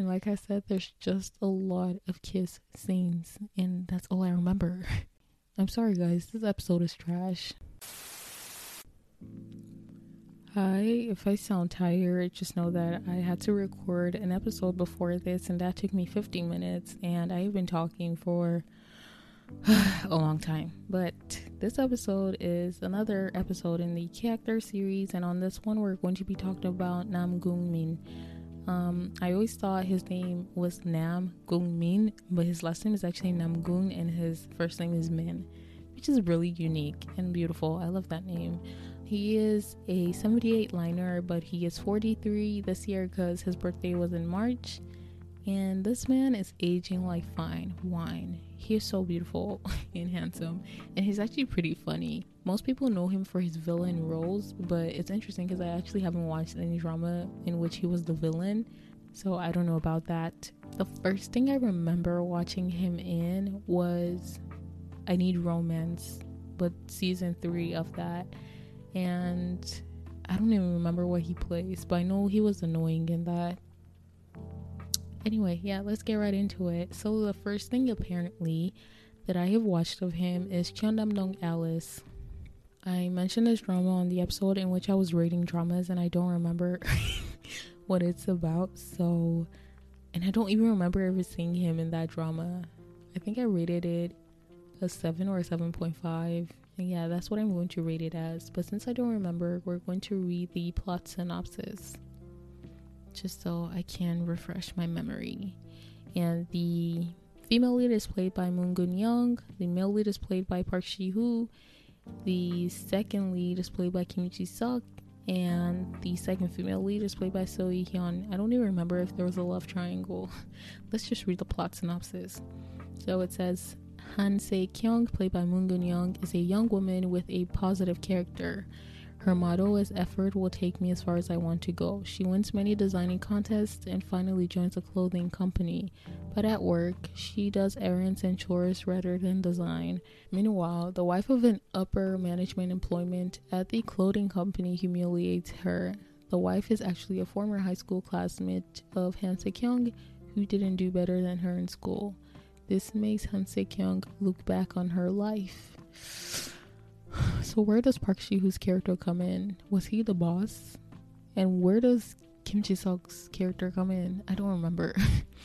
And like I said, there's just a lot of kiss scenes, and that's all I remember. I'm sorry, guys, this episode is trash. Hi, if I sound tired, just know that I had to record an episode before this, and that took me 15 minutes, and I've been talking for a long time. But this episode is another episode in the character series, and on this one, we're going to be talking about Nam Gung Min. Um, I always thought his name was Nam Gung Min, but his last name is actually Nam Gung, and his first name is Min, which is really unique and beautiful. I love that name. He is a 78 liner, but he is 43 this year because his birthday was in March. And this man is aging like fine wine. He is so beautiful and handsome, and he's actually pretty funny. Most people know him for his villain roles, but it's interesting because I actually haven't watched any drama in which he was the villain, so I don't know about that. The first thing I remember watching him in was I Need Romance, but season three of that and I don't even remember what he plays, but I know he was annoying in that. Anyway, yeah, let's get right into it. So the first thing apparently that I have watched of him is Cheongdamdong Alice. I mentioned this drama on the episode in which I was rating dramas and I don't remember what it's about. So and I don't even remember ever seeing him in that drama. I think I rated it a 7 or a 7.5 yeah, that's what I'm going to rate it as. But since I don't remember, we're going to read the plot synopsis just so I can refresh my memory. And the female lead is played by Moon Geun Young, the male lead is played by Park Shi Hoo, the second lead is played by Kim Ji Suk, and the second female lead is played by So Yi Hyun. I don't even remember if there was a love triangle. Let's just read the plot synopsis. So it says Han Se Kyung, played by Moon Geun Young, is a young woman with a positive character. Her motto is effort will take me as far as I want to go. She wins many designing contests and finally joins a clothing company. But at work, she does errands and chores rather than design. Meanwhile, the wife of an upper management employment at the clothing company humiliates her. The wife is actually a former high school classmate of Han Kyung who didn't do better than her in school. This makes Han Kyung look back on her life. So where does Park Shi Hoo's character come in? Was he the boss? And where does Kim Ji Suk's character come in? I don't remember.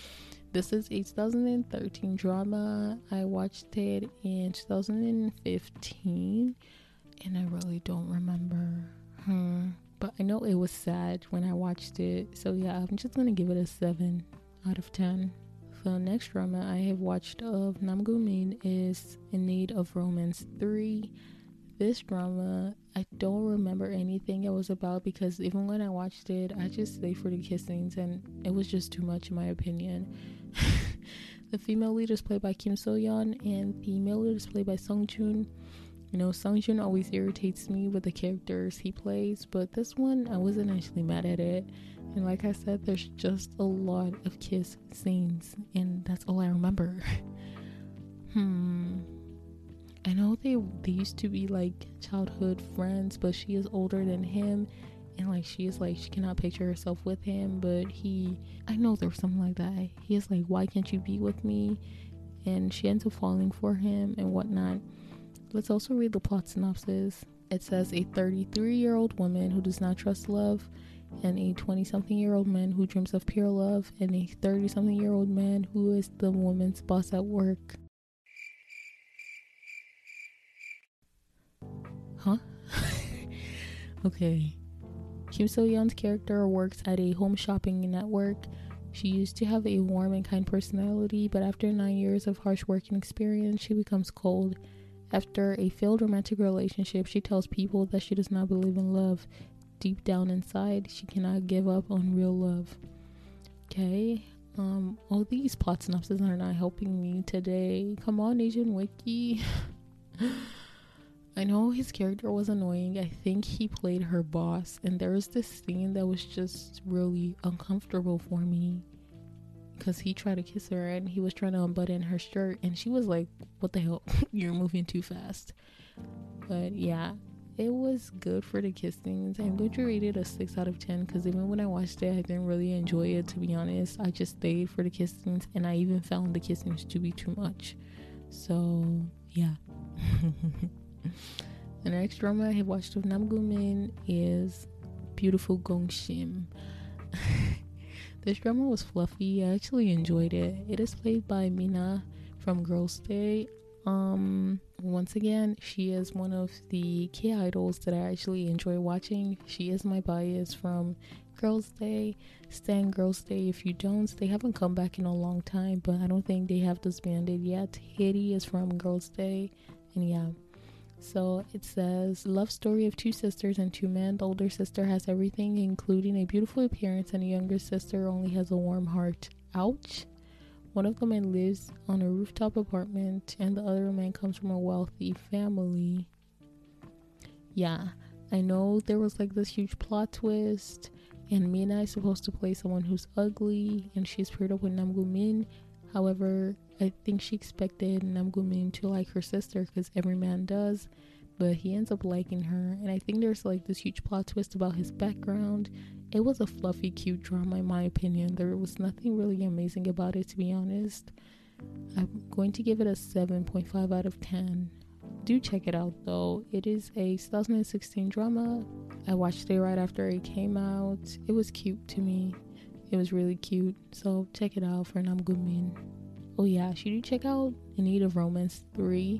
this is a 2013 drama. I watched it in 2015, and I really don't remember. Hmm. But I know it was sad when I watched it. So yeah, I'm just gonna give it a seven out of ten. The next drama I have watched of Nam Gung Min is In Need of Romance 3. This drama, I don't remember anything it was about because even when I watched it, I just stayed for the kissings and it was just too much in my opinion. the female lead is played by Kim So Yeon and the male lead is played by Sung Joon. You know, Sung Joon always irritates me with the characters he plays, but this one I wasn't actually mad at it. And like I said, there's just a lot of kiss scenes, and that's all I remember. hmm. Know they they used to be like childhood friends, but she is older than him, and like she is like she cannot picture herself with him. But he, I know there was something like that. He is like, why can't you be with me? And she ends up falling for him and whatnot. Let's also read the plot synopsis. It says a 33 year old woman who does not trust love and a 20 something year old man who dreams of pure love, and a 30 something year old man who is the woman's boss at work. Huh? okay. Kim So Yeon's character works at a home shopping network. She used to have a warm and kind personality, but after nine years of harsh working experience, she becomes cold. After a failed romantic relationship, she tells people that she does not believe in love deep down inside, she cannot give up on real love. Okay, um, all these plot synopses are not helping me today. Come on, Asian Wiki. I know his character was annoying. I think he played her boss, and there was this scene that was just really uncomfortable for me because he tried to kiss her and he was trying to unbutton her shirt, and she was like, What the hell? You're moving too fast. But yeah, it was good for the kiss scenes. I'm going to rate it a 6 out of 10 because even when I watched it, I didn't really enjoy it to be honest. I just stayed for the kiss scenes and I even found the kiss scenes to be too much. So, yeah. the next drama I have watched of Nam is Beautiful Gongshim. this drama was fluffy. I actually enjoyed it. It is played by Mina from Girls' Day. Um, once again, she is one of the K idols that I actually enjoy watching. She is my bias from Girls' Day, Stan Girls' Day. If you don't, they haven't come back in a long time, but I don't think they have disbanded yet. Hyeri is from Girls' Day, and yeah. So it says love story of two sisters and two men. The older sister has everything, including a beautiful appearance, and the younger sister only has a warm heart. Ouch. One of the men lives on a rooftop apartment, and the other man comes from a wealthy family. Yeah, I know there was like this huge plot twist, and Mina is supposed to play someone who's ugly, and she's paired up with Namgu Min. However, I think she expected Namgu Min to like her sister because every man does, but he ends up liking her. And I think there's like this huge plot twist about his background it was a fluffy, cute drama, in my opinion. There was nothing really amazing about it, to be honest. I'm going to give it a 7.5 out of 10. Do check it out though. It is a 2016 drama. I watched it right after it came out. It was cute to me. It was really cute. So check it out for Nam Min. Oh yeah, should you check out In Need of Romance 3?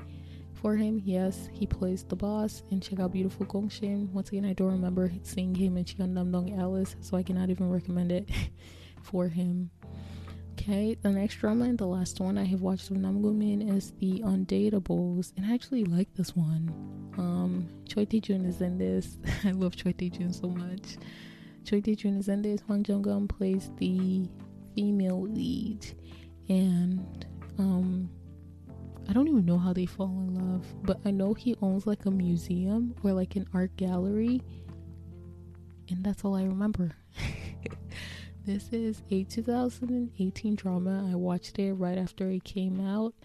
for him. Yes, he plays the boss and check out Beautiful Gongshim. Once again, I don't remember seeing him in Cheongdamdong Alice, so I cannot even recommend it for him. Okay, the next drama and the last one I have watched of Namgumin is The Undateables, and I actually like this one. Um, Choi Tae-jun is in this. I love Choi Tae-jun so much. Choi Tae-jun is in this. Hwang Jung-eum plays the female lead, and um, I don't even know how they fall in love, but I know he owns like a museum or like an art gallery, and that's all I remember. this is a 2018 drama. I watched it right after it came out,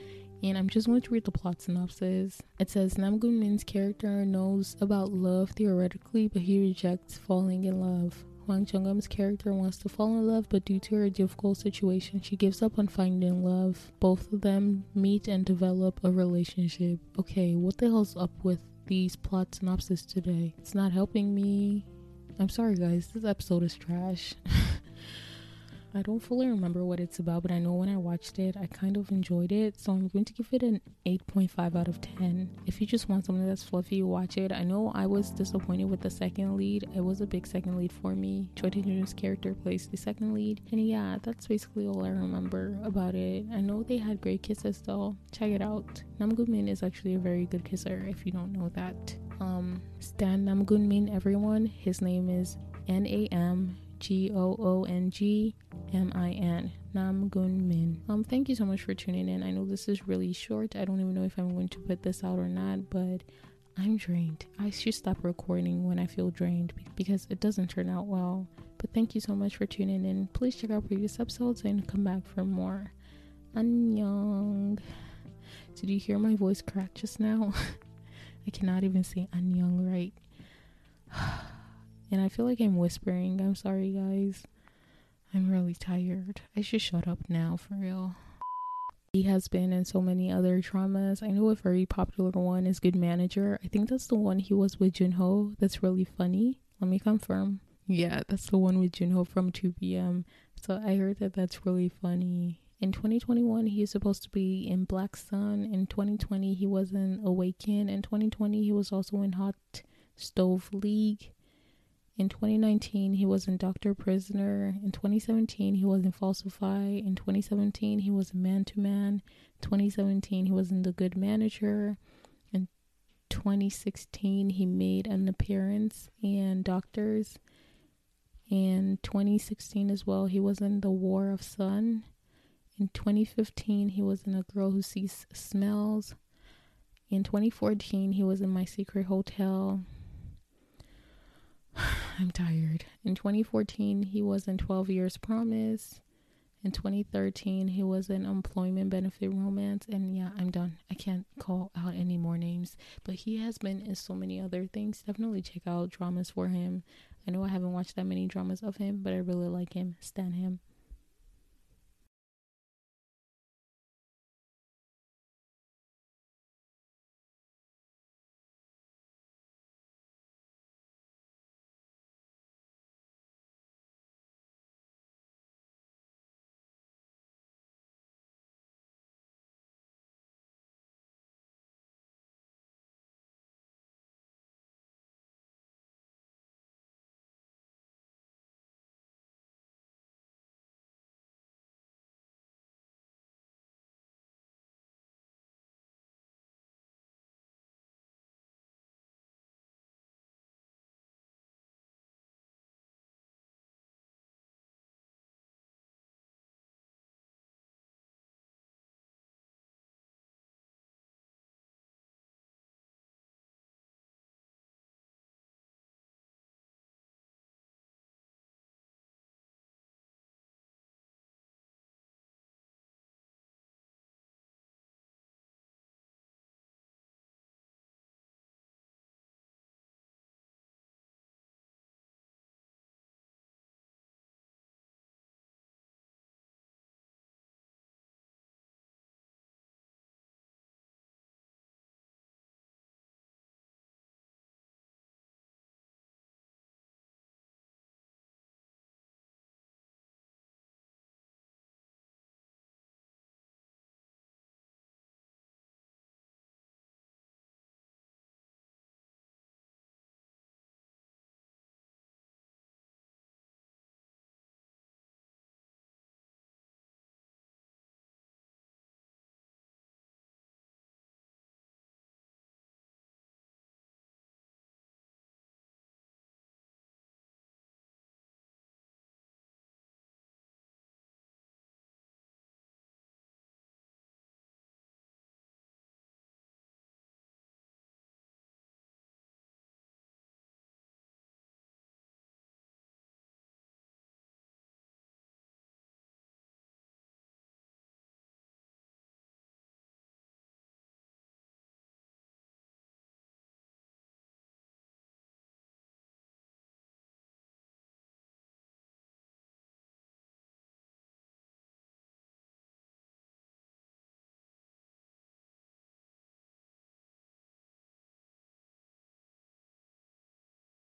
and I'm just going to read the plot synopsis. It says Nam Gun Min's character knows about love theoretically, but he rejects falling in love. Hwang Jung-eum's character wants to fall in love, but due to her difficult situation, she gives up on finding love. Both of them meet and develop a relationship. Okay, what the hell's up with these plot synopses today? It's not helping me. I'm sorry, guys. This episode is trash. I don't fully remember what it's about, but I know when I watched it, I kind of enjoyed it. So I'm going to give it an 8.5 out of 10. If you just want something that's fluffy, watch it. I know I was disappointed with the second lead. It was a big second lead for me. Choi Tae-jun's character plays the second lead. And yeah, that's basically all I remember about it. I know they had great kisses though. Check it out. Namgoong Min is actually a very good kisser if you don't know that. Um, Stan Namgoong Min, everyone. His name is N A M G O O N G M I N. Nam Gun Min. Um, thank you so much for tuning in. I know this is really short. I don't even know if I'm going to put this out or not, but I'm drained. I should stop recording when I feel drained because it doesn't turn out well. But thank you so much for tuning in. Please check out previous episodes and come back for more. Annyeong. Did you hear my voice crack just now? I cannot even say annyeong right. And I feel like I'm whispering. I'm sorry, guys. I'm really tired. I should shut up now, for real. He has been in so many other dramas. I know a very popular one is Good Manager. I think that's the one he was with Junho. That's really funny. Let me confirm. Yeah, that's the one with Junho from 2PM. So I heard that that's really funny. In 2021, he is supposed to be in Black Sun. In 2020, he was in Awaken. In 2020, he was also in Hot Stove League. In 2019, he was in Doctor Prisoner. In 2017, he was in Falsify. In 2017, he was in Man to Man. 2017, he was in The Good Manager. In 2016, he made an appearance in Doctors. In 2016 as well, he was in The War of Sun. In 2015, he was in A Girl Who Sees Smells. In 2014, he was in My Secret Hotel. I'm tired. In 2014, he was in 12 Years Promise. In 2013, he was in employment benefit romance, and yeah, I'm done. I can't call out any more names, but he has been in so many other things. Definitely check out dramas for him. I know I haven't watched that many dramas of him, but I really like him. Stan him.